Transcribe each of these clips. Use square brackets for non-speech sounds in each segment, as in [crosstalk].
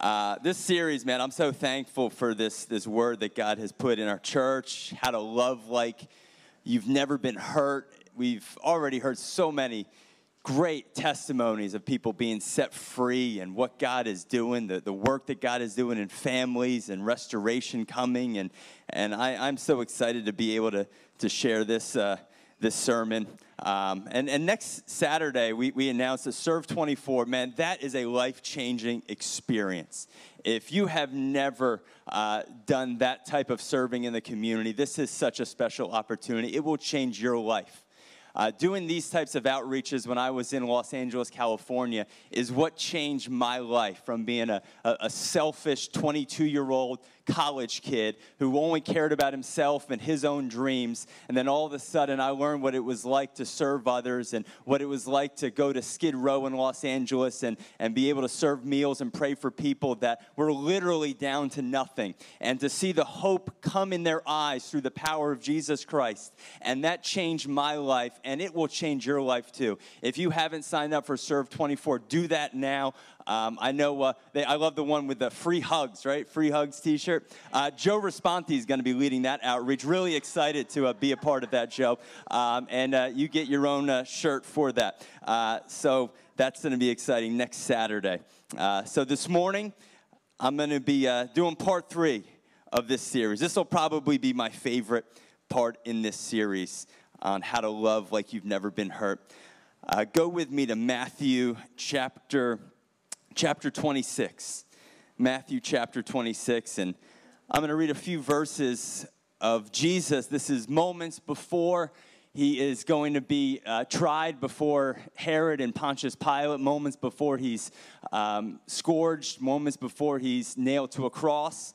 Uh, this series, man, I'm so thankful for this, this word that God has put in our church, how to love like you've never been hurt. We've already heard so many great testimonies of people being set free and what God is doing, the, the work that God is doing in families and restoration coming. And, and I, I'm so excited to be able to, to share this, uh, this sermon. Um, and, and next Saturday, we, we announced that Serve 24. Man, that is a life changing experience. If you have never uh, done that type of serving in the community, this is such a special opportunity. It will change your life. Uh, doing these types of outreaches when I was in Los Angeles, California, is what changed my life from being a, a, a selfish 22 year old college kid who only cared about himself and his own dreams. And then all of a sudden, I learned what it was like to serve others and what it was like to go to Skid Row in Los Angeles and, and be able to serve meals and pray for people that were literally down to nothing. And to see the hope come in their eyes through the power of Jesus Christ. And that changed my life, and it will change your life too. If you haven't signed up for Serve 24, do that now. Um, I know uh, they, I love the one with the free hugs, right? Free hugs t shirt. Uh, Joe Responti is going to be leading that outreach. Really excited to uh, be a part of that, Joe. Um, and uh, you get your own uh, shirt for that. Uh, so that's going to be exciting next Saturday. so this morning, I'm going to be doing part three of this series. This will probably be my favorite part in this series on how to love like you've never been hurt. Uh, go with me to Matthew chapter chapter 26. Matthew chapter 26. And I'm going to read a few verses of Jesus. This is moments before he is going to be uh, tried before Herod and Pontius Pilate, moments before he's um, scourged, moments before he's nailed to a cross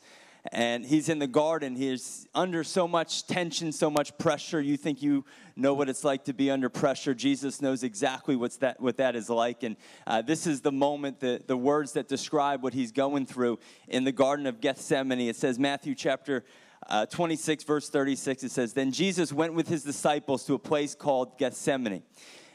and he's in the garden. He's under so much tension, so much pressure. You think you know what it's like to be under pressure. Jesus knows exactly what's that, what that is like. And uh, this is the moment, the, the words that describe what he's going through in the Garden of Gethsemane. It says, Matthew chapter uh, 26, verse 36, it says, Then Jesus went with his disciples to a place called Gethsemane.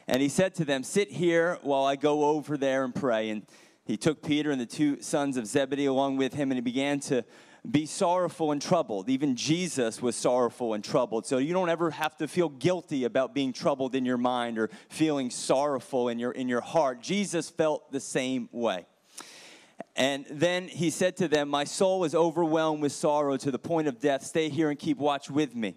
And he said to them, Sit here while I go over there and pray. And he took Peter and the two sons of Zebedee along with him, and he began to be sorrowful and troubled. Even Jesus was sorrowful and troubled. So you don't ever have to feel guilty about being troubled in your mind or feeling sorrowful in your, in your heart. Jesus felt the same way. And then he said to them, My soul is overwhelmed with sorrow to the point of death. Stay here and keep watch with me.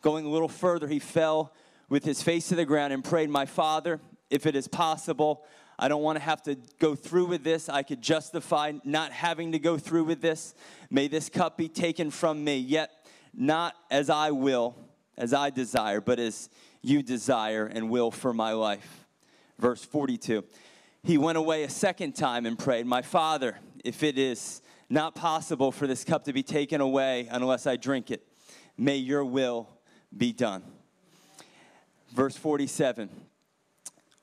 Going a little further, he fell with his face to the ground and prayed, My Father, if it is possible, I don't want to have to go through with this. I could justify not having to go through with this. May this cup be taken from me, yet not as I will, as I desire, but as you desire and will for my life. Verse 42. He went away a second time and prayed, My Father, if it is not possible for this cup to be taken away unless I drink it, may your will be done. Verse 47.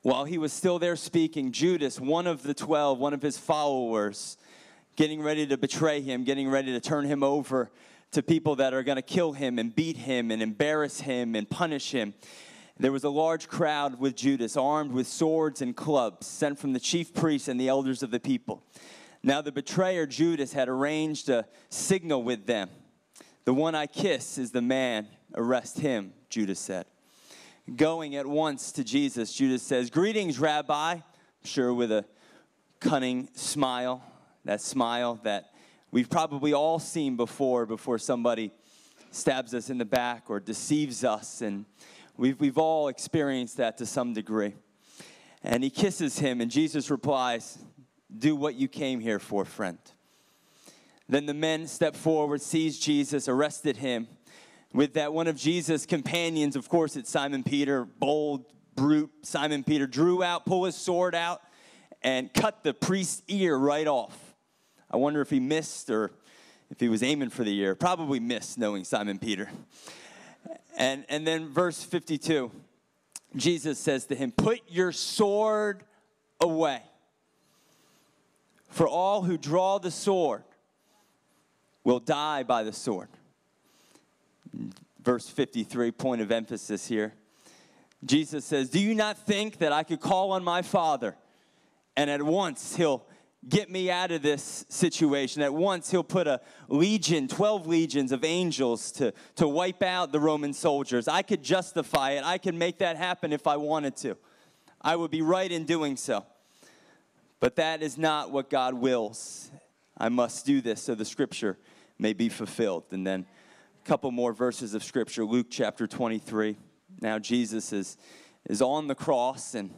While he was still there speaking, Judas, one of the twelve, one of his followers, getting ready to betray him, getting ready to turn him over to people that are going to kill him and beat him and embarrass him and punish him. There was a large crowd with Judas, armed with swords and clubs, sent from the chief priests and the elders of the people. Now, the betrayer Judas had arranged a signal with them. The one I kiss is the man, arrest him, Judas said going at once to Jesus, Judas says, Greetings, Rabbi. I'm sure with a cunning smile, that smile that we've probably all seen before, before somebody stabs us in the back or deceives us. And we've, we've all experienced that to some degree. And he kisses him, and Jesus replies, Do what you came here for, friend. Then the men stepped forward, seized Jesus, arrested him with that one of Jesus' companions, of course, it's Simon Peter, bold, brute Simon Peter, drew out, pulled his sword out, and cut the priest's ear right off. I wonder if he missed or if he was aiming for the ear. Probably missed, knowing Simon Peter. And, and then verse 52, Jesus says to him, Put your sword away. For all who draw the sword will die by the sword verse 53, point of emphasis here. Jesus says, Do you not think that I could call on my Father and at once he'll get me out of this situation. At once, he'll put a legion, 12 legions of angels to, to wipe out the Roman soldiers. I could justify it. I could make that happen if I wanted to. I would be right in doing so. But that is not what God wills. I must do this so the scripture may be fulfilled. And then couple more verses of scripture Luke chapter 23. Now, Jesus is, is on the cross and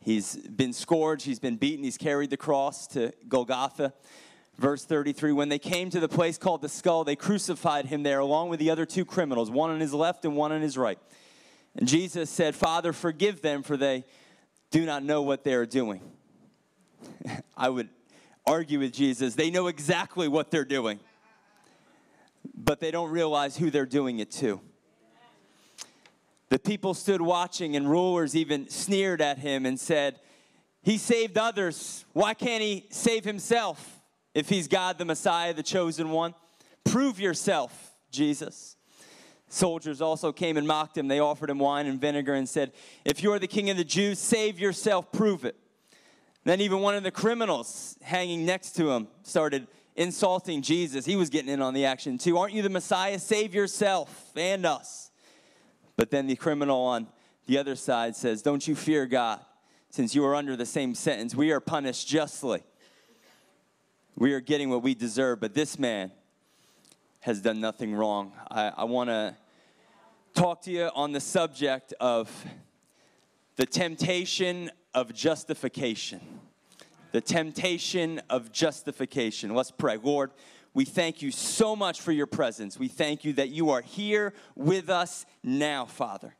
He's been scourged, he's been beaten, he's carried the cross to Golgotha. Verse 33 When they came to the place called the skull, they crucified him there along with the other two criminals, one on his left and one on his right. And Jesus said, Father, forgive them, for they do not know what they are doing. [laughs] I would argue with Jesus. They know exactly what they're doing, but they don't realize who they're doing it to. The people stood watching, and rulers even sneered at him and said, He saved others. Why can't he save himself if he's God, the Messiah, the chosen one? Prove yourself, Jesus. Soldiers also came and mocked him. They offered him wine and vinegar and said, If you're the king of the Jews, save yourself, prove it. Then even one of the criminals hanging next to him started insulting Jesus. He was getting in on the action too. Aren't you the Messiah? Save yourself and us. But then the criminal on the other side says, Don't you fear God, since you are under the same sentence. We are punished justly. We are getting what we deserve, but this man has done nothing wrong. I, I want to talk to you on the subject of the temptation of justification. The temptation of justification. Let's pray. Lord, we thank you so much for your presence. We thank you that you are here with us now, Father.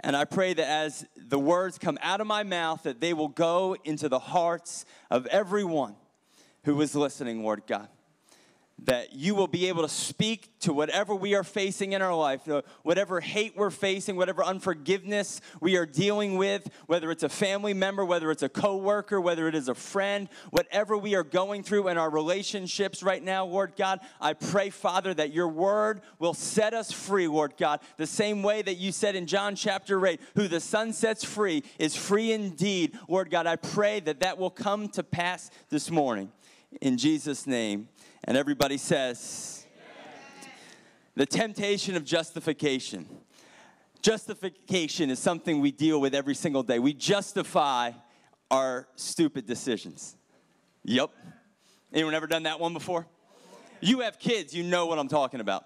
And I pray that as the words come out of my mouth, that they will go into the hearts of everyone who is listening, Lord God that you will be able to speak to whatever we are facing in our life, uh, whatever hate we're facing, whatever unforgiveness we are dealing with, whether it's a family member, whether it's a coworker, whether it is a friend, whatever we are going through in our relationships right now, Lord God, I pray, Father, that your word will set us free, Lord God, the same way that you said in John chapter 8, who the Son sets free is free indeed. Lord God, I pray that that will come to pass this morning. In Jesus' name. And everybody says, the temptation of justification. Justification is something we deal with every single day. We justify our stupid decisions. Yep. Anyone ever done that one before? You have kids, you know what I'm talking about.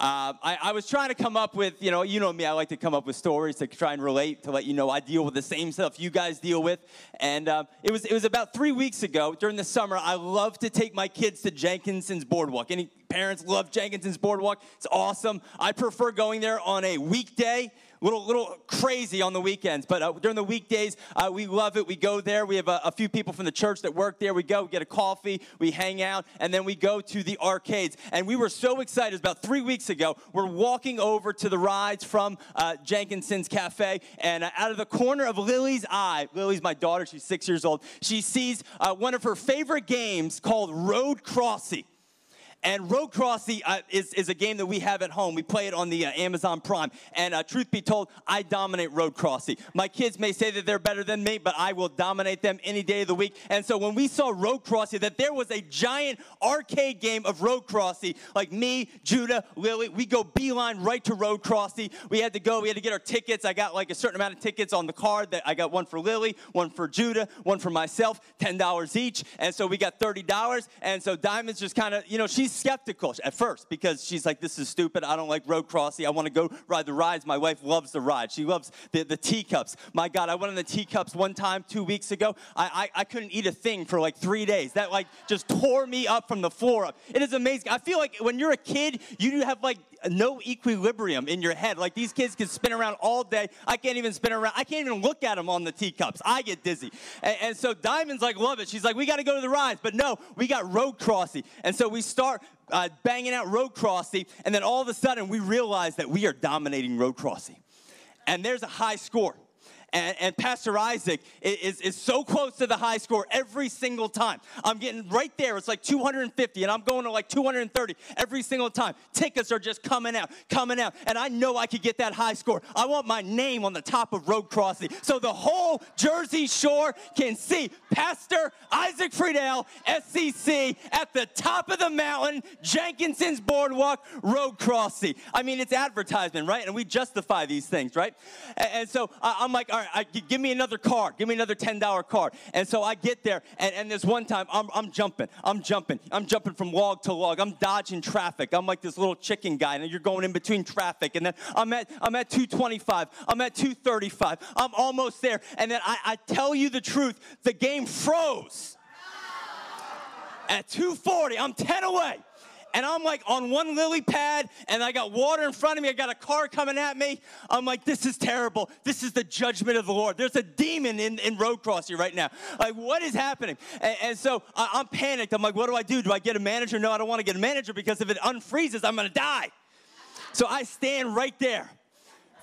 Uh, I, I, was trying to come up with, you know, you know me, I like to come up with stories to try and relate, to let you know I deal with the same stuff you guys deal with. And uh, it, was, it was about three weeks ago during the summer. I love to take my kids to Jenkinson's Boardwalk. Any parents love Jenkinson's Boardwalk? It's awesome. I prefer going there on a weekday little little crazy on the weekends, but uh, during the weekdays, uh, we love it. We go there. We have a, a, few people from the church that work there. We go, we get a coffee, we hang out, and then we go to the arcades. And we were so excited. about three weeks ago. We're walking over to the rides from uh, Jenkinson's Cafe, and uh, out of the corner of Lily's eye, Lily's my daughter. She's six years old. She sees uh, one of her favorite games called Road Crossy. And Road Crossy uh, is, is a game that we have at home. We play it on the uh, Amazon Prime. And uh, truth be told, I dominate Road Crossy. My kids may say that they're better than me, but I will dominate them any day of the week. And so when we saw Road Crossy, that there was a giant arcade game of Road Crossy, like me, Judah, Lily, we go beeline right to Road Crossy. We had to go, we had to get our tickets. I got like a certain amount of tickets on the card. That I got one for Lily, one for Judah, one for myself, $10 each. And so we got $30. And so Diamond's just kind of, you know, she's skeptical at first because she's like, this is stupid. I don't like road crossing. I want to go ride the rides. My wife loves the ride. She loves the, the teacups. My God, I went on the teacups one time two weeks ago. I, I, I couldn't eat a thing for like three days. That like just tore me up from the floor up. It is amazing. I feel like when you're a kid, you have like no equilibrium in your head. Like these kids can spin around all day. I can't even spin around. I can't even look at them on the teacups. I get dizzy. And, and so Diamond's like, love it. She's like, we got to go to the rides. But no, we got road crossing. And so we start uh, banging out road crossing. And then all of a sudden we realize that we are dominating road crossing. And there's a high score. And, and Pastor Isaac is, is so close to the high score every single time. I'm getting right there. It's like 250, and I'm going to like 230 every single time. Tickets are just coming out, coming out. And I know I could get that high score. I want my name on the top of Road Crossing so the whole Jersey Shore can see Pastor Isaac Friedel, SCC, at the top of the mountain, Jenkinson's Boardwalk, Road Crossing. I mean, it's advertisement, right? And we justify these things, right? And, and so I, am like, all right, I, give me another card. Give me another $10 card. And so I get there, and, and this one time, I'm, I'm jumping. I'm jumping. I'm jumping from log to log. I'm dodging traffic. I'm like this little chicken guy, and you're going in between traffic. And then I'm at, I'm at 225. I'm at 235. I'm almost there. And then I, I tell you the truth, the game froze. At 240, I'm 10 away and I'm like on one lily pad, and I got water in front of me. I got a car coming at me. I'm like, this is terrible. This is the judgment of the Lord. There's a demon in, in road crossing right now. Like, what is happening? And, and so I, I'm panicked. I'm like, what do I do? Do I get a manager? No, I don't want to get a manager because if it unfreezes, I'm going to die. So I stand right there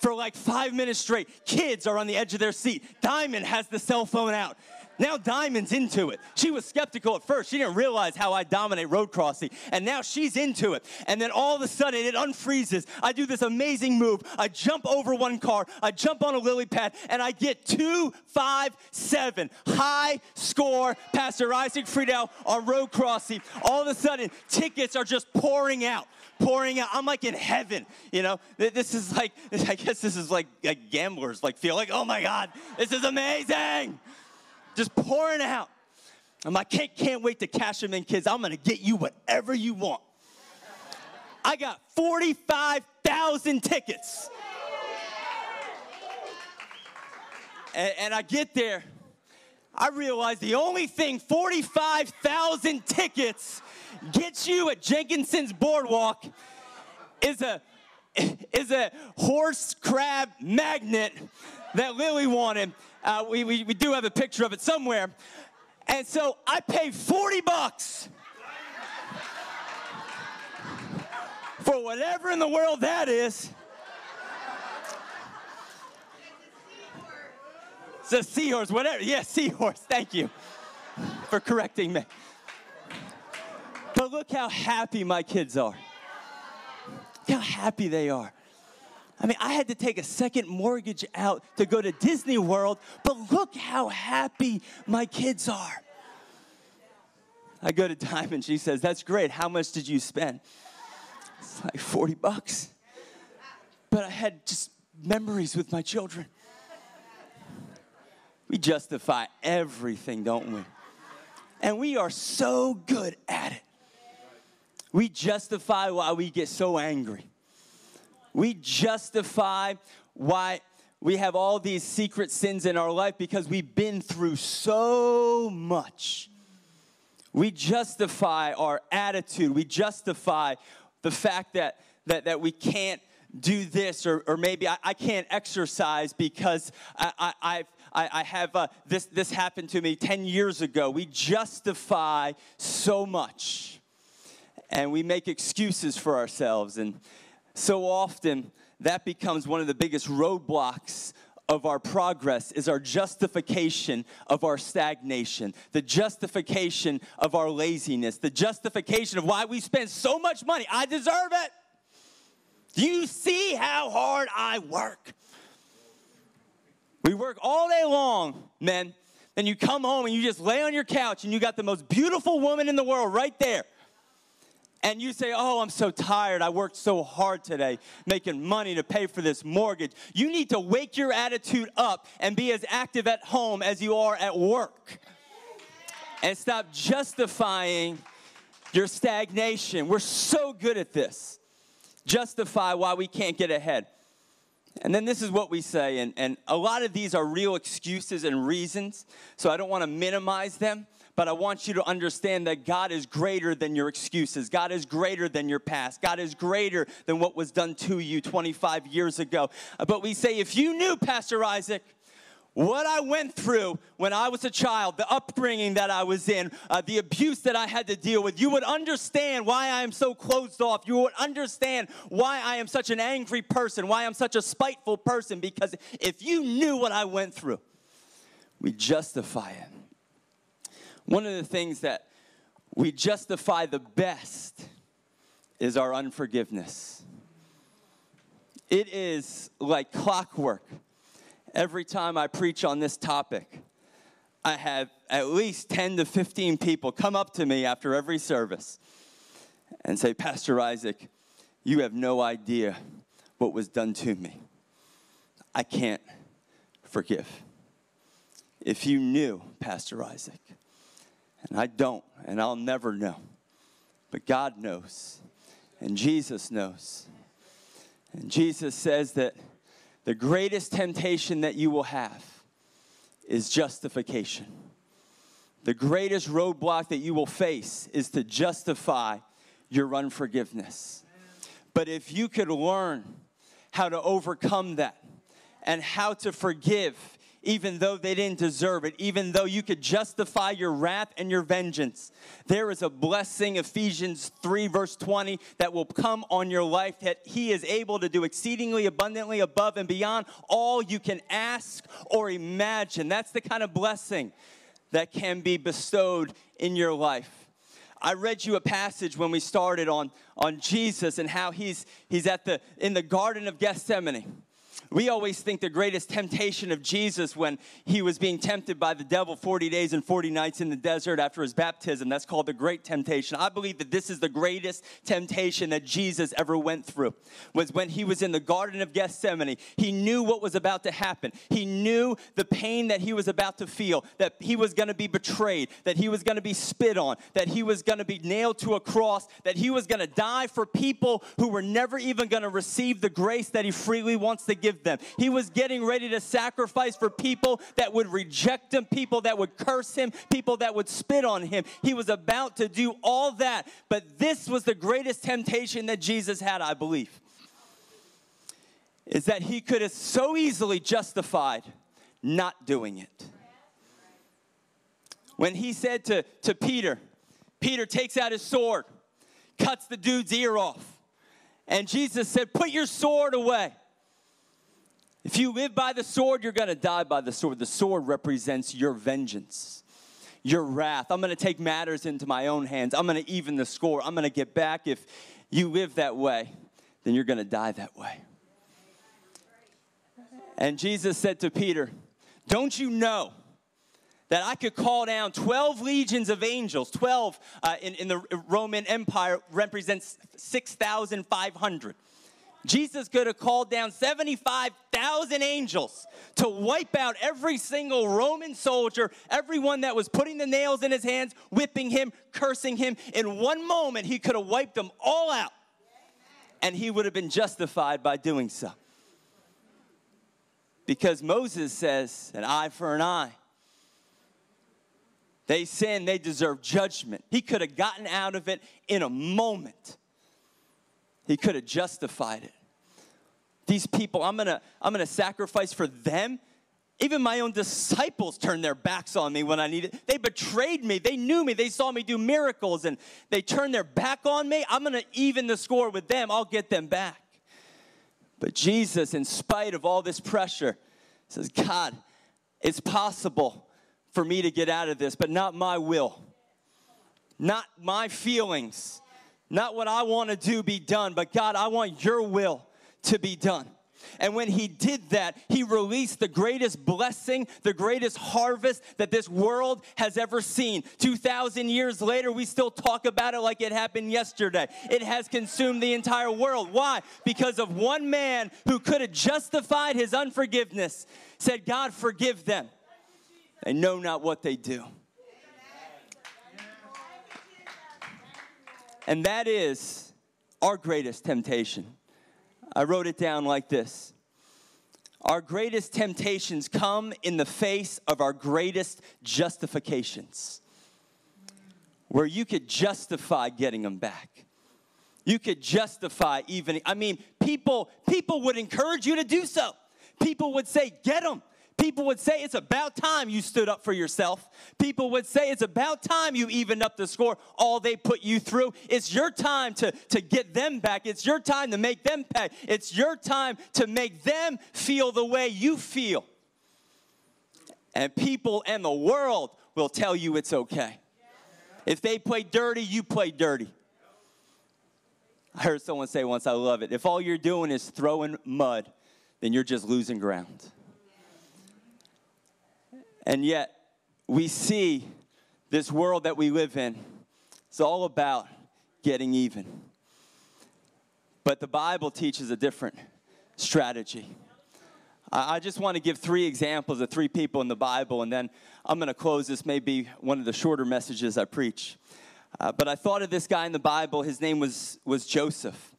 for like five minutes straight. Kids are on the edge of their seat. Diamond has the cell phone out. Now Diamond's into it. She was skeptical at first. She didn't realize how I dominate road crossing. And now she's into it. And then all of a sudden it unfreezes. I do this amazing move. I jump over one car. I jump on a lily pad and I get two, five, seven. High score. Pastor Isaac Friedel on road crossing. All of a sudden tickets are just pouring out pouring out. I'm like in heaven, you know. This is like, [laughs] I guess this is like, like gamblers like feel like, oh my God, this is amazing just pouring out. I'm like, can't, can't wait to cash them in, kids. I'm gonna get you whatever you want. I got 45,000 tickets. And, and, I get there, I realize the only thing 45,000 tickets gets you at Jenkinson's Boardwalk is a is a horse crab magnet that Lily wanted. Uh, we, we, we do have a picture of it somewhere. And so I paid 40 bucks for whatever in the world that is. It's a seahorse, whatever. Yeah, seahorse. Thank you for correcting me. But look how happy my kids are. Look how happy they are. I mean, I had to take a second mortgage out to go to Disney World, but look how happy my kids are. I go to Diamond, she says, That's great. How much did you spend? It's like 40 bucks. But I had just memories with my children. We justify everything, don't we? And we are so good at it. We justify why we get so angry. We justify why we have all these secret sins in our life because we've been through so much. We justify our attitude. We justify the fact that, that, that we can't do this, or, or maybe I, I can't exercise because I, I, I, I have uh, this, this happened to me 10 years ago. We justify so much and we make excuses for ourselves. And so often that becomes one of the biggest roadblocks of our progress is our justification of our stagnation, the justification of our laziness, the justification of why we spend so much money. I deserve it. Do you see how hard I work? We work all day long, men. Then you come home and you just lay on your couch and you got the most beautiful woman in the world right there and you say, Oh, I'm so tired. I worked so hard today making money to pay for this mortgage. You need to wake your attitude up and be as active at home as you are at work. And stop justifying your stagnation. We're so good at this. Justify why we can't get ahead. And then this is what we say, and, and a lot of these are real excuses and reasons, so I don't want to minimize them but I want you to understand that God is greater than your excuses. God is greater than your past. God is greater than what was done to you 25 years ago. But we say, if you knew, Pastor Isaac, what I went through when I was a child, the upbringing that I was in, uh, the abuse that I had to deal with, you would understand why I am so closed off. You would understand why I am such an angry person, why I'm such a spiteful person, because if you knew what I went through, we justify it. One of the things that we justify the best is our unforgiveness. It is like clockwork every time I preach on this topic, I have at least 10 to 15 people come up to me after every service and say, Pastor Isaac, you have no idea what was done to me. I can't forgive. If you knew, Pastor Isaac, and I don't, and I'll never know, but God knows, and Jesus knows. And Jesus says that the greatest temptation that you will have is justification. The greatest roadblock that you will face is to justify your unforgiveness. But if you could learn how to overcome that and how to forgive even though they didn't deserve it, even though you could justify your wrath and your vengeance. There is a blessing, Ephesians 3, verse 20, that will come on your life that He is able to do exceedingly abundantly above and beyond all you can ask or imagine. That's the kind of blessing that can be bestowed in your life. I read you a passage when we started on, on Jesus and how he's, he's at the, in the Garden of Gethsemane we always think the greatest temptation of Jesus when he was being tempted by the devil 40 days and 40 nights in the desert after his baptism. That's called the great temptation. I believe that this is the greatest temptation that Jesus ever went through. Was when he was in the garden of Gethsemane. He knew what was about to happen. He knew the pain that he was about to feel, that he was going to be betrayed, that he was going to be spit on, that he was going to be nailed to a cross, that he was going to die for people who were never even going to receive the grace that he freely wants to give them. He was getting ready to sacrifice for people that would reject him, people that would curse him, people that would spit on him. He was about to do all that. But this was the greatest temptation that Jesus had, I believe. Is that he could have so easily justified not doing it. When he said to, to Peter, Peter takes out his sword, cuts the dude's ear off. And Jesus said, Put your sword away. If you live by the sword, you're going to die by the sword. The sword represents your vengeance, your wrath. I'm going to take matters into my own hands. I'm going to even the score. I'm going to get back. If you live that way, then you're going to die that way. And Jesus said to Peter, Don't you know? that I could call down 12 legions of angels. 12 uh, in, in the Roman Empire represents 6,500. Jesus could have called down 75,000 angels to wipe out every single Roman soldier, everyone that was putting the nails in his hands, whipping him, cursing him. In one moment, he could have wiped them all out, and he would have been justified by doing so. Because Moses says, an eye for an eye. They sin, they deserve judgment. He could have gotten out of it in a moment. He could have justified it. These people, I'm gonna, I'm gonna sacrifice for them. Even my own disciples turned their backs on me when I needed. They betrayed me. They knew me. They saw me do miracles and they turned their back on me. I'm going to even the score with them. I'll get them back. But Jesus, in spite of all this pressure, says, God, it's possible for me to get out of this, but not my will, not my feelings not what I want to do be done, but God, I want your will to be done. And when he did that, he released the greatest blessing, the greatest harvest that this world has ever seen. 2,000 years later, we still talk about it like it happened yesterday. It has consumed the entire world. Why? Because of one man who could have justified his unforgiveness, said, God, forgive them. They know not what they do. And that is our greatest temptation. I wrote it down like this Our greatest temptations come in the face of our greatest justifications, where you could justify getting them back. You could justify even, I mean, people, people would encourage you to do so. People would say, get them. People would say it's about time you stood up for yourself. People would say it's about time you evened up the score. All they put you through. It's your time to, to get them back. It's your time to make them pay. It's your time to make them feel the way you feel. And people and the world will tell you it's okay. If they play dirty, you play dirty. I heard someone say once, I love it. If all you're doing is throwing mud, then you're just losing ground. And yet, we see this world that we live in, it's all about getting even. But the Bible teaches a different strategy. I just want to give three examples of three people in the Bible, and then I'm going to close. This may be one of the shorter messages I preach. Uh, but I thought of this guy in the Bible. His name was, was Joseph.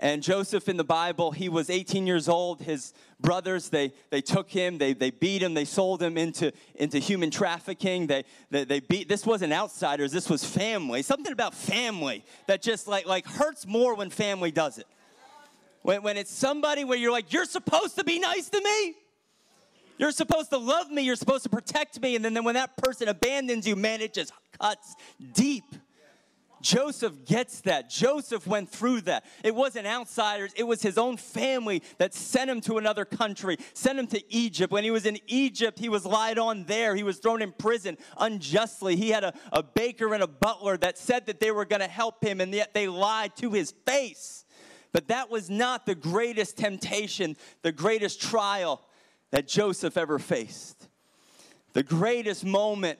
And Joseph in the Bible, he was 18 years old. His brothers, they, they took him, they, they beat him, they sold him into, into human trafficking. They, they, they beat, this wasn't outsiders, this was family. Something about family that just like, like hurts more when family does it. When, when it's somebody where you're like, you're supposed to be nice to me. You're supposed to love me. You're supposed to protect me. And then, then when that person abandons you, man, it just cuts deep. Joseph gets that. Joseph went through that. It wasn't outsiders, it was his own family that sent him to another country, sent him to Egypt. When he was in Egypt, he was lied on there. He was thrown in prison unjustly. He had a, a baker and a butler that said that they were going to help him, and yet they lied to his face. But that was not the greatest temptation, the greatest trial that Joseph ever faced. The greatest moment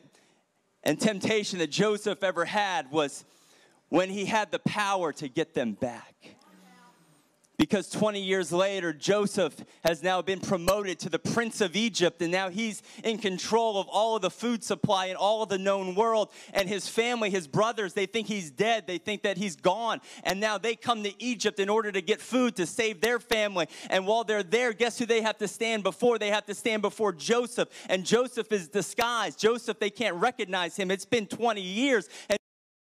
and temptation that Joseph ever had was when he had the power to get them back. Because 20 years later, Joseph has now been promoted to the prince of Egypt, and now he's in control of all of the food supply in all of the known world. And his family, his brothers, they think he's dead. They think that he's gone. And now they come to Egypt in order to get food to save their family. And while they're there, guess who they have to stand before? They have to stand before Joseph. And Joseph is disguised. Joseph, they can't recognize him. It's been 20 years. And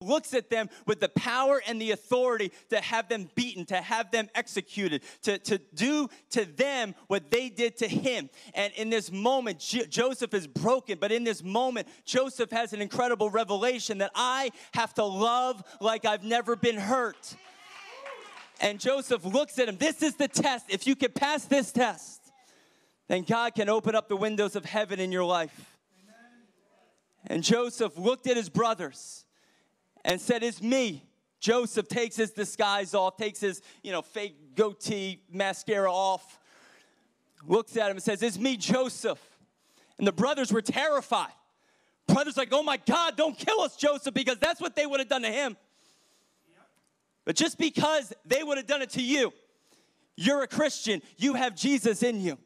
looks at them with the power and the authority to have them beaten, to have them executed, to, to do to them what they did to him. And in this moment, J- Joseph is broken, but in this moment, Joseph has an incredible revelation that I have to love like I've never been hurt. And Joseph looks at him. This is the test. If you can pass this test, then God can open up the windows of heaven in your life. And Joseph looked at his brothers and said, It's me. Joseph takes his disguise off, takes his, you know, fake goatee mascara off, looks at him and says, It's me, Joseph. And the brothers were terrified. Brothers like, oh my God, don't kill us, Joseph, because that's what they would have done to him. But just because they would have done it to you, you're a Christian, you have Jesus in you.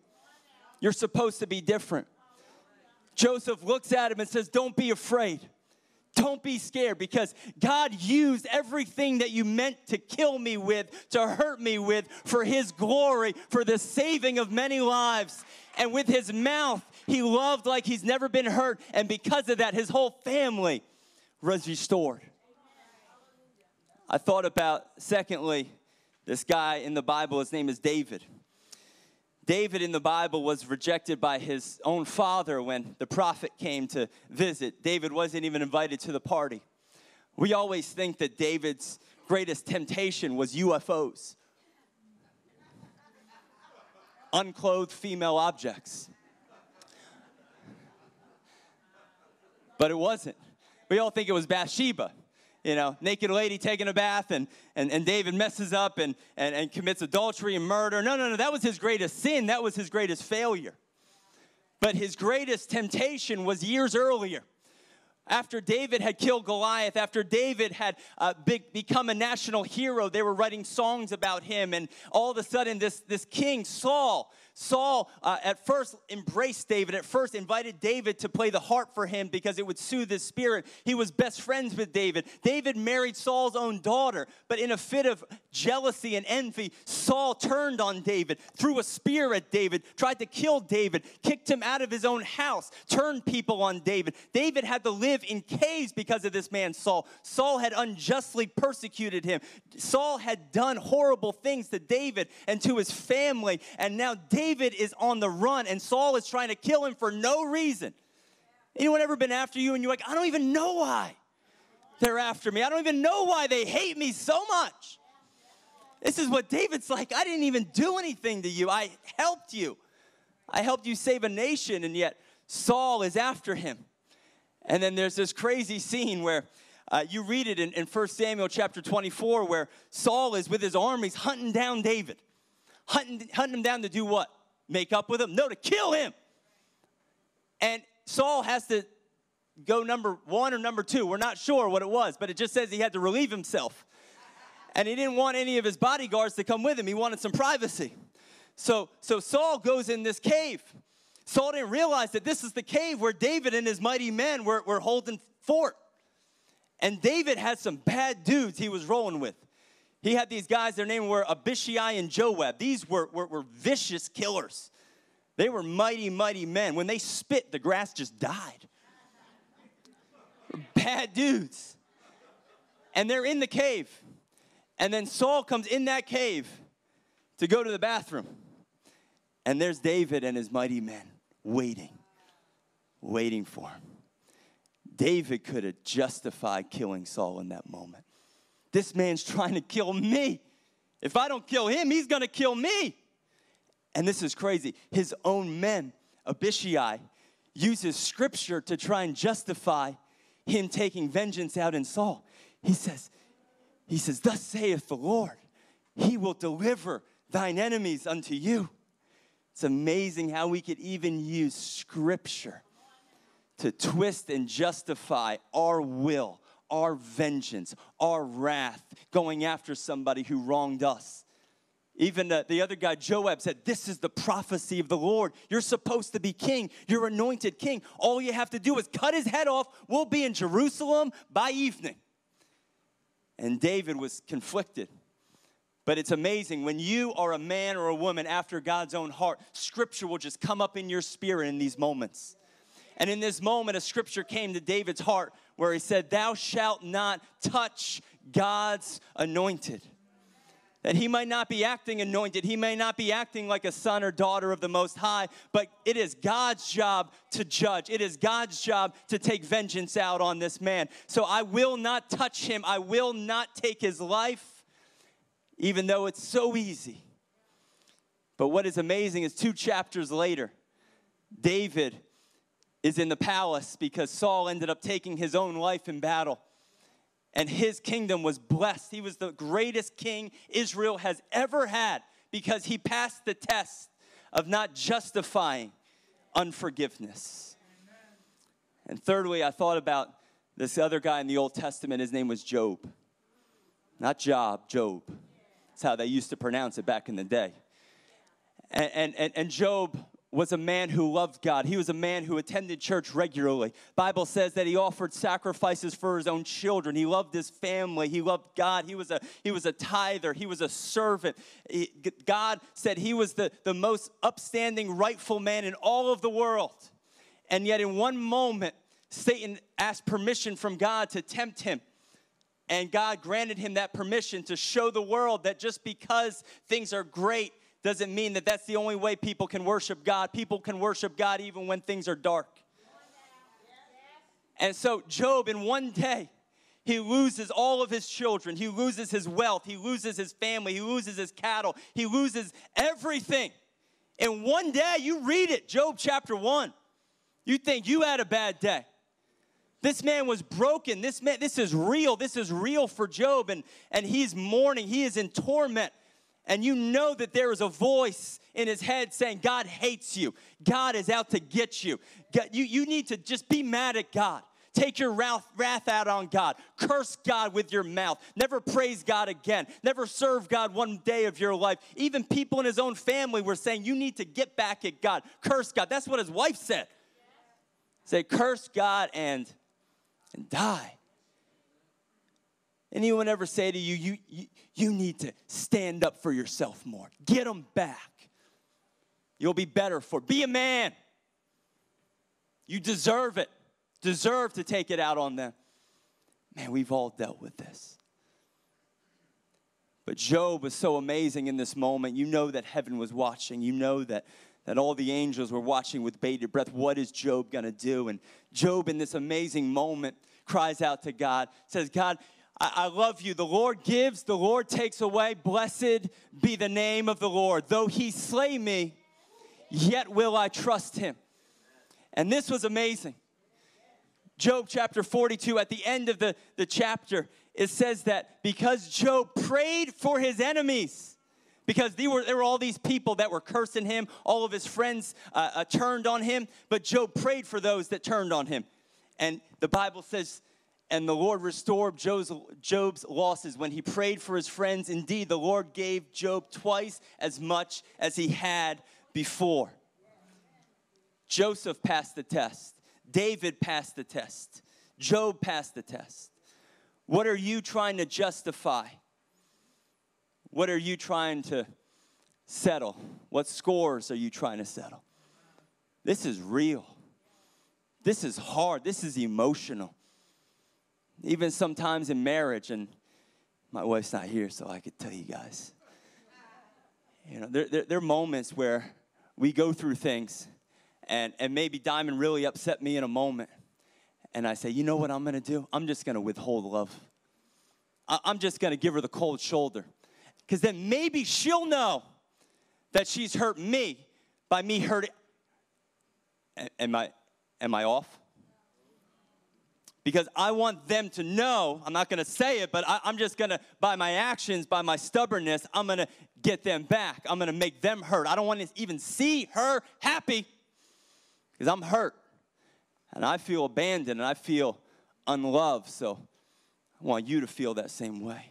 You're supposed to be different. Joseph looks at him and says, Don't be afraid. Don't be scared because God used everything that you meant to kill me with, to hurt me with, for His glory, for the saving of many lives. And with His mouth, He loved like He's never been hurt. And because of that, His whole family was restored. I thought about, secondly, this guy in the Bible, his name is David. David in the Bible was rejected by his own father when the prophet came to visit. David wasn't even invited to the party. We always think that David's greatest temptation was UFOs, unclothed female objects. But it wasn't. We all think it was Bathsheba you know, naked lady taking a bath, and, and, and David messes up and, and, and commits adultery and murder. No, no, no, that was his greatest sin. That was his greatest failure. But his greatest temptation was years earlier. After David had killed Goliath, after David had uh, become a national hero, they were writing songs about him. And all of a sudden, this, this king, Saul, Saul uh, at first embraced David, at first invited David to play the harp for him because it would soothe his spirit. He was best friends with David. David married Saul's own daughter, but in a fit of jealousy and envy, Saul turned on David, threw a spear at David, tried to kill David, kicked him out of his own house, turned people on David. David had to live in caves because of this man, Saul. Saul had unjustly persecuted him. Saul had done horrible things to David and to his family, and now David David is on the run and Saul is trying to kill him for no reason. Anyone ever been after you and you're like, I don't even know why they're after me. I don't even know why they hate me so much. This is what David's like. I didn't even do anything to you. I helped you. I helped you save a nation, and yet Saul is after him. And then there's this crazy scene where uh, you read it in, in 1 Samuel chapter 24, where Saul is with his armies hunting down David. Hunting, hunting him down to do what? Make up with him? No, to kill him. And Saul has to go number one or number two. We're not sure what it was, but it just says he had to relieve himself. And he didn't want any of his bodyguards to come with him. He wanted some privacy. So, so Saul goes in this cave. Saul didn't realize that this is the cave where David and his mighty men were, were holding fort. And David had some bad dudes he was rolling with. He had these guys, their name were Abishai and Joab. These were, were, were vicious killers. They were mighty, mighty men. When they spit, the grass just died. Bad dudes. And they're in the cave. And then Saul comes in that cave to go to the bathroom. And there's David and his mighty men waiting, waiting for him. David could have justified killing Saul in that moment. This man's [laughs] trying to kill me. If I don't kill him, he's gonna kill me. And this is crazy. His own men, Abishai, uses scripture to try and justify him taking vengeance out in Saul. He says, he says, Thus saith the Lord, He will deliver thine enemies unto you. It's amazing how we could even use scripture to twist and justify our will, our vengeance, our wrath, going after somebody who wronged us. Even the, the other guy, Joab, said, This is the prophecy of the Lord. You're supposed to be king. You're anointed king. All you have to do is cut his head off. We'll be in Jerusalem by evening. And David was conflicted. But it's amazing when you are a man or a woman after God's own heart, scripture will just come up in your spirit in these moments. And in this moment, a scripture came to David's heart where he said, Thou shalt not touch God's anointed that he might not be acting anointed. He may not be acting like a son or daughter of the Most High, but it is God's job to judge. It is God's job to take vengeance out on this man. So I will not touch him. I will not take his life, even though it's so easy. But what is amazing is two chapters later, David is in the palace because Saul ended up taking his own life in battle and his kingdom was blessed. He was the greatest king Israel has ever had because he passed the test of not justifying unforgiveness. And thirdly, I thought about this other guy in the Old Testament. His name was Job. Not Job, Job. That's how they used to pronounce it back in the day. And, and, and Job was a man who loved God. He was a man who attended church regularly. Bible says that he offered sacrifices for his own children. He loved his family. He loved God. He was a, he was a tither. He was a servant. He, God said he was the, the most upstanding, rightful man in all of the world. And yet, in one moment, Satan asked permission from God to tempt him. And God granted him that permission to show the world that just because things are great doesn't mean that that's the only way people can worship God. People can worship God even when things are dark. And so, Job, in one day, he loses all of his children. He loses his wealth. He loses his family. He loses his cattle. He loses everything. In one day, you read it, Job chapter 1. You think you had a bad day. This man was broken. This man, this is real. This is real for Job. And, and he's mourning. He is in torment and you know that there is a voice in his head saying, God hates you. God is out to get you. God, you, you need to just be mad at God. Take your wrath, out on God. Curse God with your mouth. Never praise God again. Never serve God one day of your life. Even people in his own family were saying, You need to get back at God. Curse God. That's what his wife said. Say, Curse God and, and die. Anyone ever say to you, you, you, you need to stand up for yourself more? Get them back. You'll be better for. Be a man. You deserve it. Deserve to take it out on them. Man, we've all dealt with this. But Job was so amazing in this moment. You know that heaven was watching. You know that, that all the angels were watching with bated breath. What is Job going to do? And Job, in this amazing moment, cries out to God, says, God, I, I love you. The Lord gives, the Lord takes away. Blessed be the name of the Lord. Though he slay me, yet will I trust him. And this was amazing. Job chapter 42, at the end of the, the chapter, it says that because Job prayed for his enemies, because there were, there were all these people that were cursing him, all of his friends uh, uh, turned on him, but Job prayed for those that turned on him. And the Bible says, and the Lord restored Job's, Job's losses when he prayed for his friends. Indeed, the Lord gave Job twice as much as he had before. Joseph passed the test. David passed the test. Job passed the test. What are you trying to justify? What are you trying to settle? What scores are you trying to settle? This is real. This is hard. This is emotional. Even sometimes in marriage, and my wife's not here, so I could tell you guys. You know, there, there, there are moments where we go through things, and, and maybe Diamond really upset me in a moment and I say, you know what I'm gonna do? I'm just gonna withhold love. I'm just gonna give her the cold shoulder. Because then maybe she'll know that she's hurt me by me hurting. Am I, am I off? Because I want them to know, I'm not gonna say it, but I, I'm just gonna, by my actions, by my stubbornness, I'm gonna get them back. I'm gonna make them hurt. I don't wanna even see her happy because I'm hurt and I feel abandoned and I feel unloved. So I want you to feel that same way.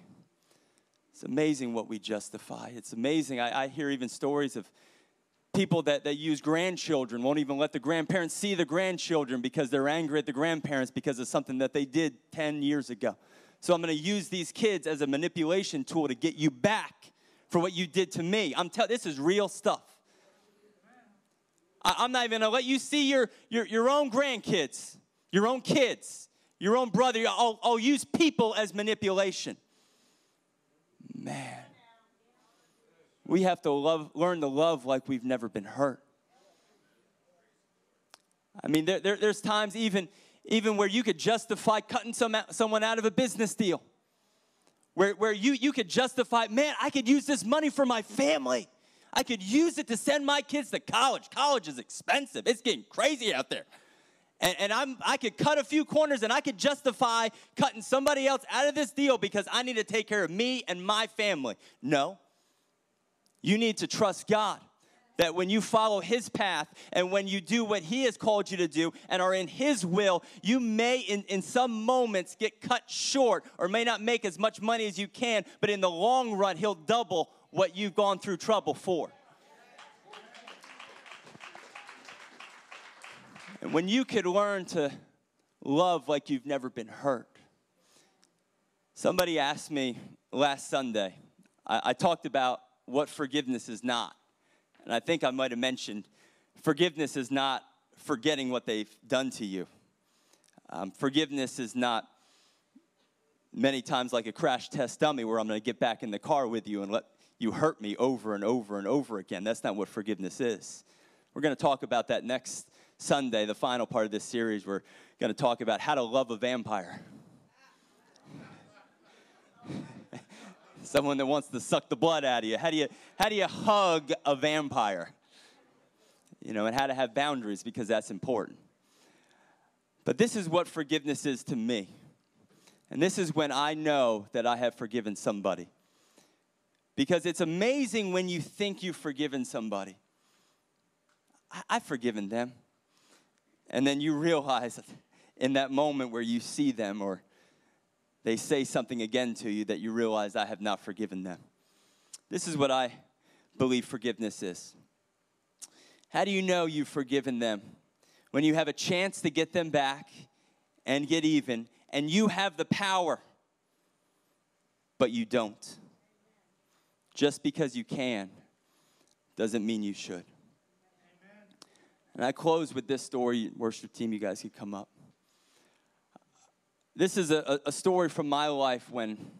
It's amazing what we justify. It's amazing. I, I hear even stories of people that, that use grandchildren, won't even let the grandparents see the grandchildren because they're angry at the grandparents because of something that they did 10 years ago. So I'm going to use these kids as a manipulation tool to get you back for what you did to me. I'm telling this is real stuff. I, am not even gonna let you see your, your, your own grandkids, your own kids, your own brother. I'll, I'll use people as manipulation. Man, we have to love, learn to love like we've never been hurt. I mean, there, there, there's times even, even where you could justify cutting some, someone out of a business deal. Where, where you, you could justify, man, I could use this money for my family. I could use it to send my kids to college. College is expensive, it's getting crazy out there. And, and I'm, I could cut a few corners and I could justify cutting somebody else out of this deal because I need to take care of me and my family. No. You need to trust God that when you follow His path and when you do what He has called you to do and are in His will, you may, in, in some moments, get cut short or may not make as much money as you can, but in the long run, He'll double what you've gone through trouble for. And when you could learn to love like you've never been hurt. Somebody asked me last Sunday, I, I talked about what forgiveness is not. And I think I might have mentioned forgiveness is not forgetting what they've done to you. Um, forgiveness is not many times like a crash test dummy where I'm going to get back in the car with you and let you hurt me over and over and over again. That's not what forgiveness is. We're going to talk about that next Sunday, the final part of this series. We're going to talk about how to love a vampire. Someone that wants to suck the blood out of you. How do you, how do you hug a vampire? You know, and how to have boundaries because that's important. But this is what forgiveness is to me. And this is when I know that I have forgiven somebody. Because it's amazing when you think you've forgiven somebody. I- I've forgiven them. And then you realize in that moment where you see them or they say something again to you that you realize I have not forgiven them. This is what I believe forgiveness is. How do you know you've forgiven them? When you have a chance to get them back and get even, and you have the power, but you don't. Just because you can doesn't mean you should. And I close with this story. Worship team, you guys could come up. This is a, a story from my life when,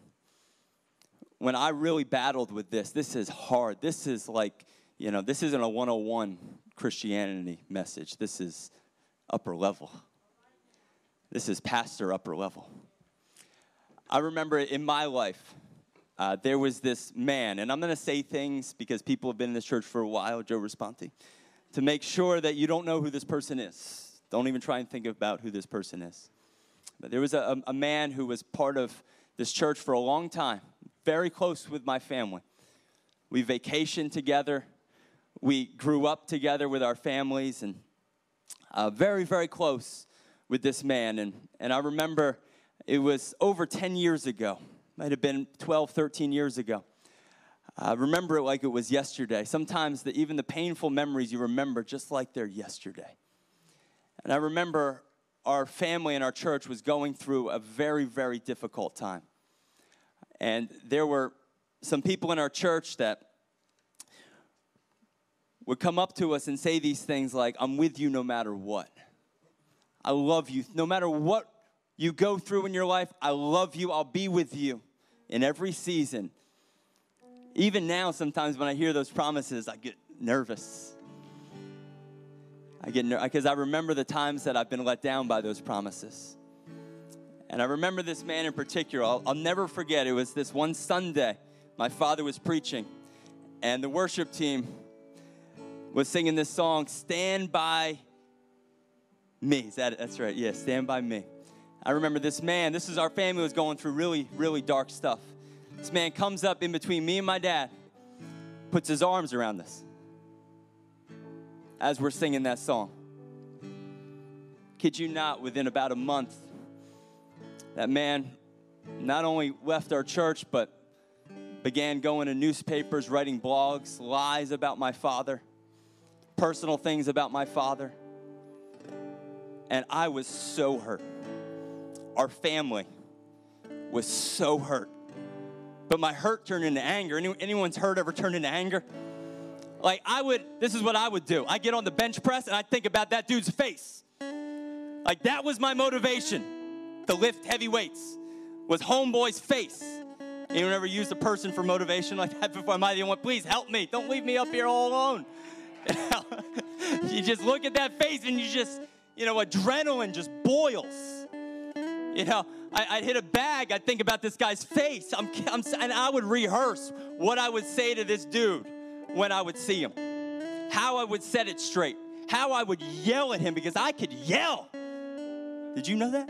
when I really battled with this, this is hard. This is like, you know, this isn't a 101 Christianity message. This is upper level. This is pastor upper level. I remember in my life, uh, there was this man, and I'm going to say things because people have been in this church for a while, Joe Responti, to make sure that you don't know who this person is. Don't even try and think about who this person is. But there was a, a man who was part of this church for a long time, very close with my family. We vacationed together, we grew up together with our families, and uh, very, very close with this man. And, and I remember it was over 10 years ago might have been 12, 13 years ago. I remember it like it was yesterday. Sometimes the, even the painful memories you remember just like they're yesterday. And I remember our family and our church was going through a very, very difficult time. And there were some people in our church that would come up to us and say these things like, I'm with you no matter what. I love you. No matter what you go through in your life, I love you. I'll be with you in every season. Even now, sometimes when I hear those promises, I get nervous. I get because I remember the times that I've been let down by those promises. And I remember this man in particular. I'll, I'll never forget. It was this one Sunday. My father was preaching, and the worship team was singing this song, Stand By Me. Is that? That's right. Yeah, Stand By Me. I remember this man, this is our family was going through really, really dark stuff. This man comes up in between me and my dad, puts his arms around us as we're singing that song. Kid you not, within about a month, that man not only left our church, but began going to newspapers, writing blogs, lies about my father, personal things about my father. And I was so hurt our family was so hurt. But my hurt turned into anger. Any, anyone's hurt ever turned into anger? Like, I would, this is what I would do. I get on the bench press and I think about that dude's face. Like, that was my motivation to lift heavy weights, was homeboy's face. Anyone ever used a person for motivation like that before? Am I the only one? Please help me. Don't leave me up here all alone. [laughs] you just look at that face and you just, you know, adrenaline just boils. You know, I, would hit a bag, I'd think about this guy's face. I'm, I'm, and I would rehearse what I would say to this dude when I would see him, how I would set it straight, how I would yell at him because I could yell. Did you know that?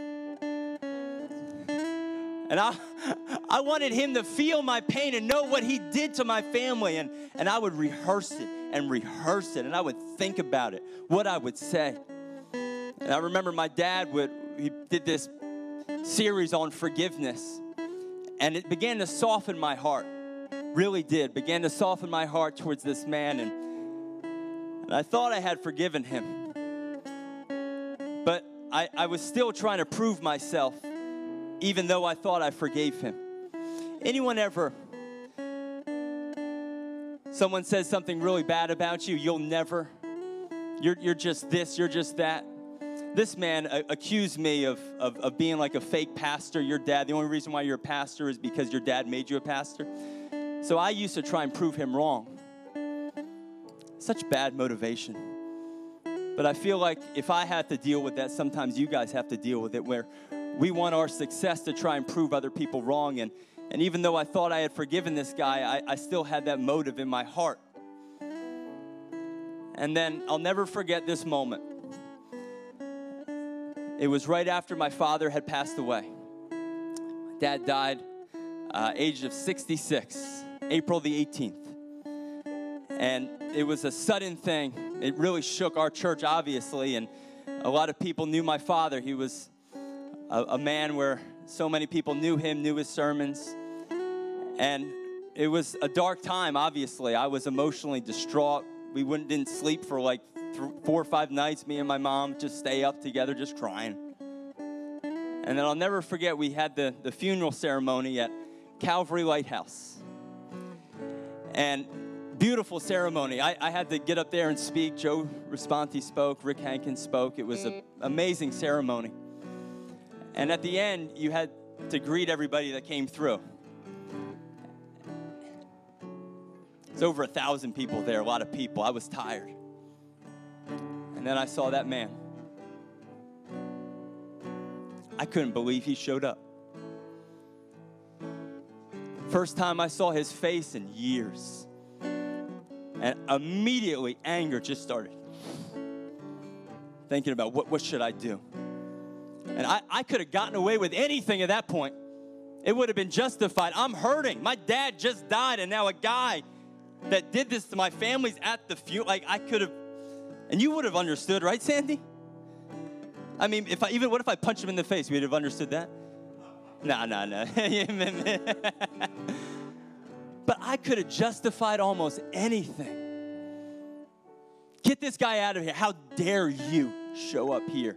And I, [laughs] I wanted him to feel my pain and know what he did to my family. And, and I would rehearse it and rehearse it. And I would think about it, what I would say. And I remember my dad would, he did this series on forgiveness. And it began to soften my heart. Really did. Began to soften my heart towards this man. And, and I thought I had forgiven him. But I, I was still trying to prove myself, even though I thought I forgave him. Anyone ever, someone says something really bad about you, you'll never, you're, you're just this, you're just that this man accused me of, of, of being like a fake pastor. Your dad, the only reason why you're a pastor is because your dad made you a pastor. So I used to try and prove him wrong. Such bad motivation. But I feel like if I had to deal with that, sometimes you guys have to deal with it where we want our success to try and prove other people wrong. And, and even though I thought I had forgiven this guy, I, I still had that motive in my heart. And then I'll never forget this moment. It was right after my father had passed away. Dad died, uh, age of 66, April the 18th. And it was a sudden thing. It really shook our church, obviously. And a lot of people knew my father. He was a, a man where so many people knew him, knew his sermons. And it was a dark time, obviously. I was emotionally distraught. We wouldn't, didn't sleep for like th- four or five nights, me and my mom just stay up together, just crying. And then I'll never forget, we had the, the funeral ceremony at Calvary Lighthouse. And beautiful ceremony. I, I had to get up there and speak. Joe Responti spoke, Rick Hankins spoke. It was an mm. amazing ceremony. And at the end, you had to greet everybody that came through. It's over a thousand people there, a lot of people. I was tired. And then I saw that man. I couldn't believe he showed up. First time I saw his face in years. And immediately anger just started. Thinking about what, what should I do? And I, I could have gotten away with anything at that point. It would have been justified. I'm hurting. My dad just died, and now a guy that did this to my family's at the funeral. Like I could have, and you would have understood, right, Sandy? I mean, if I even what if I punch him in the face? We'd have understood that. No, no, no. [laughs] but I could have justified almost anything. Get this guy out of here. How dare you show up here?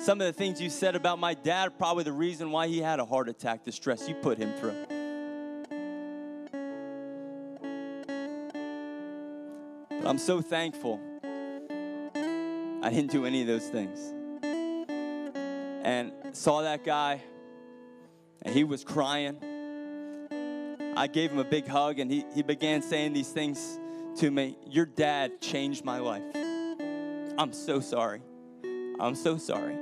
Some of the things you said about my dad probably the reason why he had a heart attack, the stress you put him through. But I'm so thankful I didn't do any of those things. And saw that guy, and he was crying. I gave him a big hug, and he, he began saying these things to me Your dad changed my life. I'm so sorry. I'm so sorry.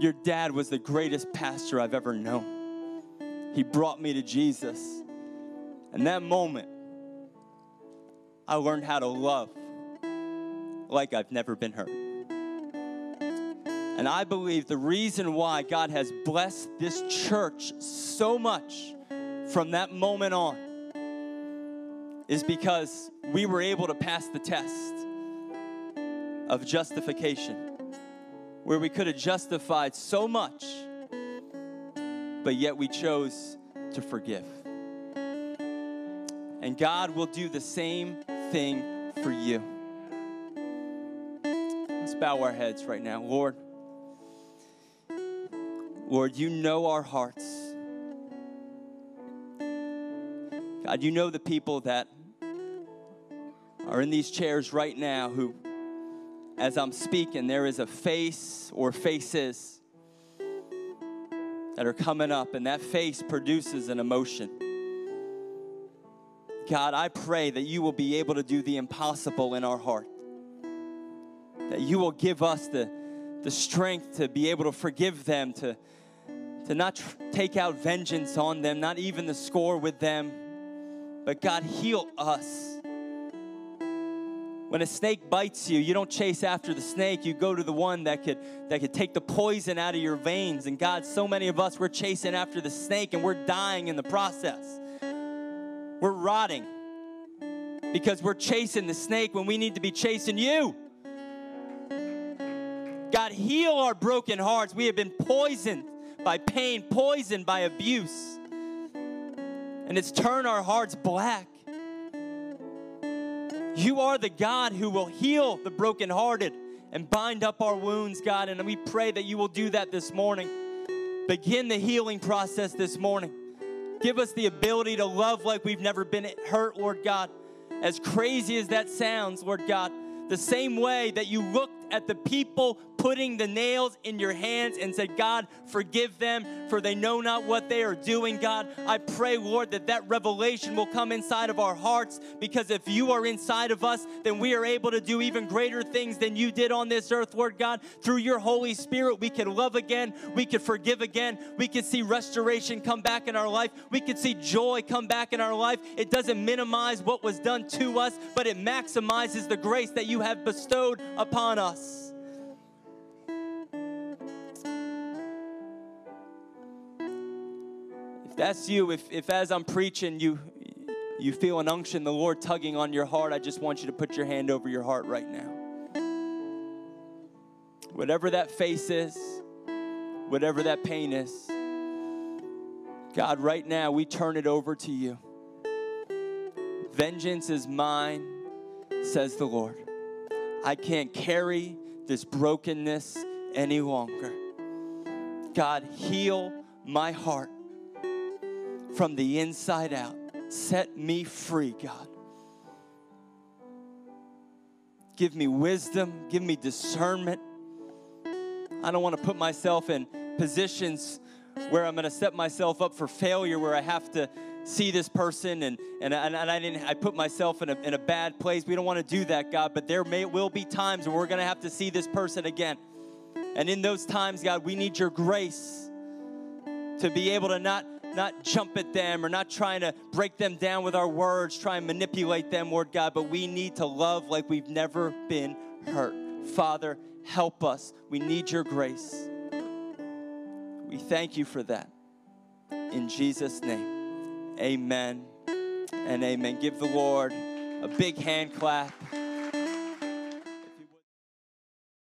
Your dad was the greatest pastor I've ever known. He brought me to Jesus. And that moment, I learned how to love like I've never been hurt. And I believe the reason why God has blessed this church so much from that moment on is because we were able to pass the test of justification, where we could have justified so much, but yet we chose to forgive. And God will do the same thing for you. Let's bow our heads right now. Lord, Lord, you know our hearts. God, you know the people that are in these chairs right now who, as I'm speaking, there is a face or faces that are coming up, and that face produces an emotion. God, I pray that you will be able to do the impossible in our heart. That you will give us the, the strength to be able to forgive them, to, to not tr- take out vengeance on them, not even the score with them. But God, heal us. When a snake bites you, you don't chase after the snake. You go to the one that could, that could take the poison out of your veins. And God, so many of us, we're chasing after the snake and we're dying in the process. We're rotting because we're chasing the snake when we need to be chasing you. God, heal our broken hearts. We have been poisoned by pain, poisoned by abuse. And it's turned our hearts black. You are the God who will heal the brokenhearted and bind up our wounds, God. And we pray that you will do that this morning. Begin the healing process this morning. Give us the ability to love like we've never been hurt, Lord God. As crazy as that sounds, Lord God, the same way that you looked at the people putting the nails in your hands and said, God, forgive them, for they know not what they are doing. God, I pray, Lord, that that revelation will come inside of our hearts because if you are inside of us, then we are able to do even greater things than you did on this earth, Lord God. Through your Holy Spirit, we can love again, we can forgive again, we can see restoration come back in our life, we can see joy come back in our life. It doesn't minimize what was done to us, but it maximizes the grace that you have bestowed upon us. That's you, if, if as I'm preaching, you, you feel an unction, the Lord tugging on your heart, I just want you to put your hand over your heart right now. Whatever that face is, whatever that pain is, God, right now we turn it over to you. Vengeance is mine, says the Lord. I can't carry this brokenness any longer. God, heal my heart from the inside out. Set me free, God. Give me wisdom, give me discernment. I don't want to put myself in positions where I'm going to set myself up for failure, where I have to see this person and, and, and, I didn't I put myself in a, in a bad place. We don't want to do that, God, but there may will be times where we're going to have to see this person again. And in those times, God, we need your grace to be able to not not jump at them or not trying to break them down with our words, try and manipulate them, Lord God, but we need to love like we've never been hurt. Father, help us. We need your grace. We thank you for that. In Jesus' name, amen and amen. Give the Lord a big hand clap.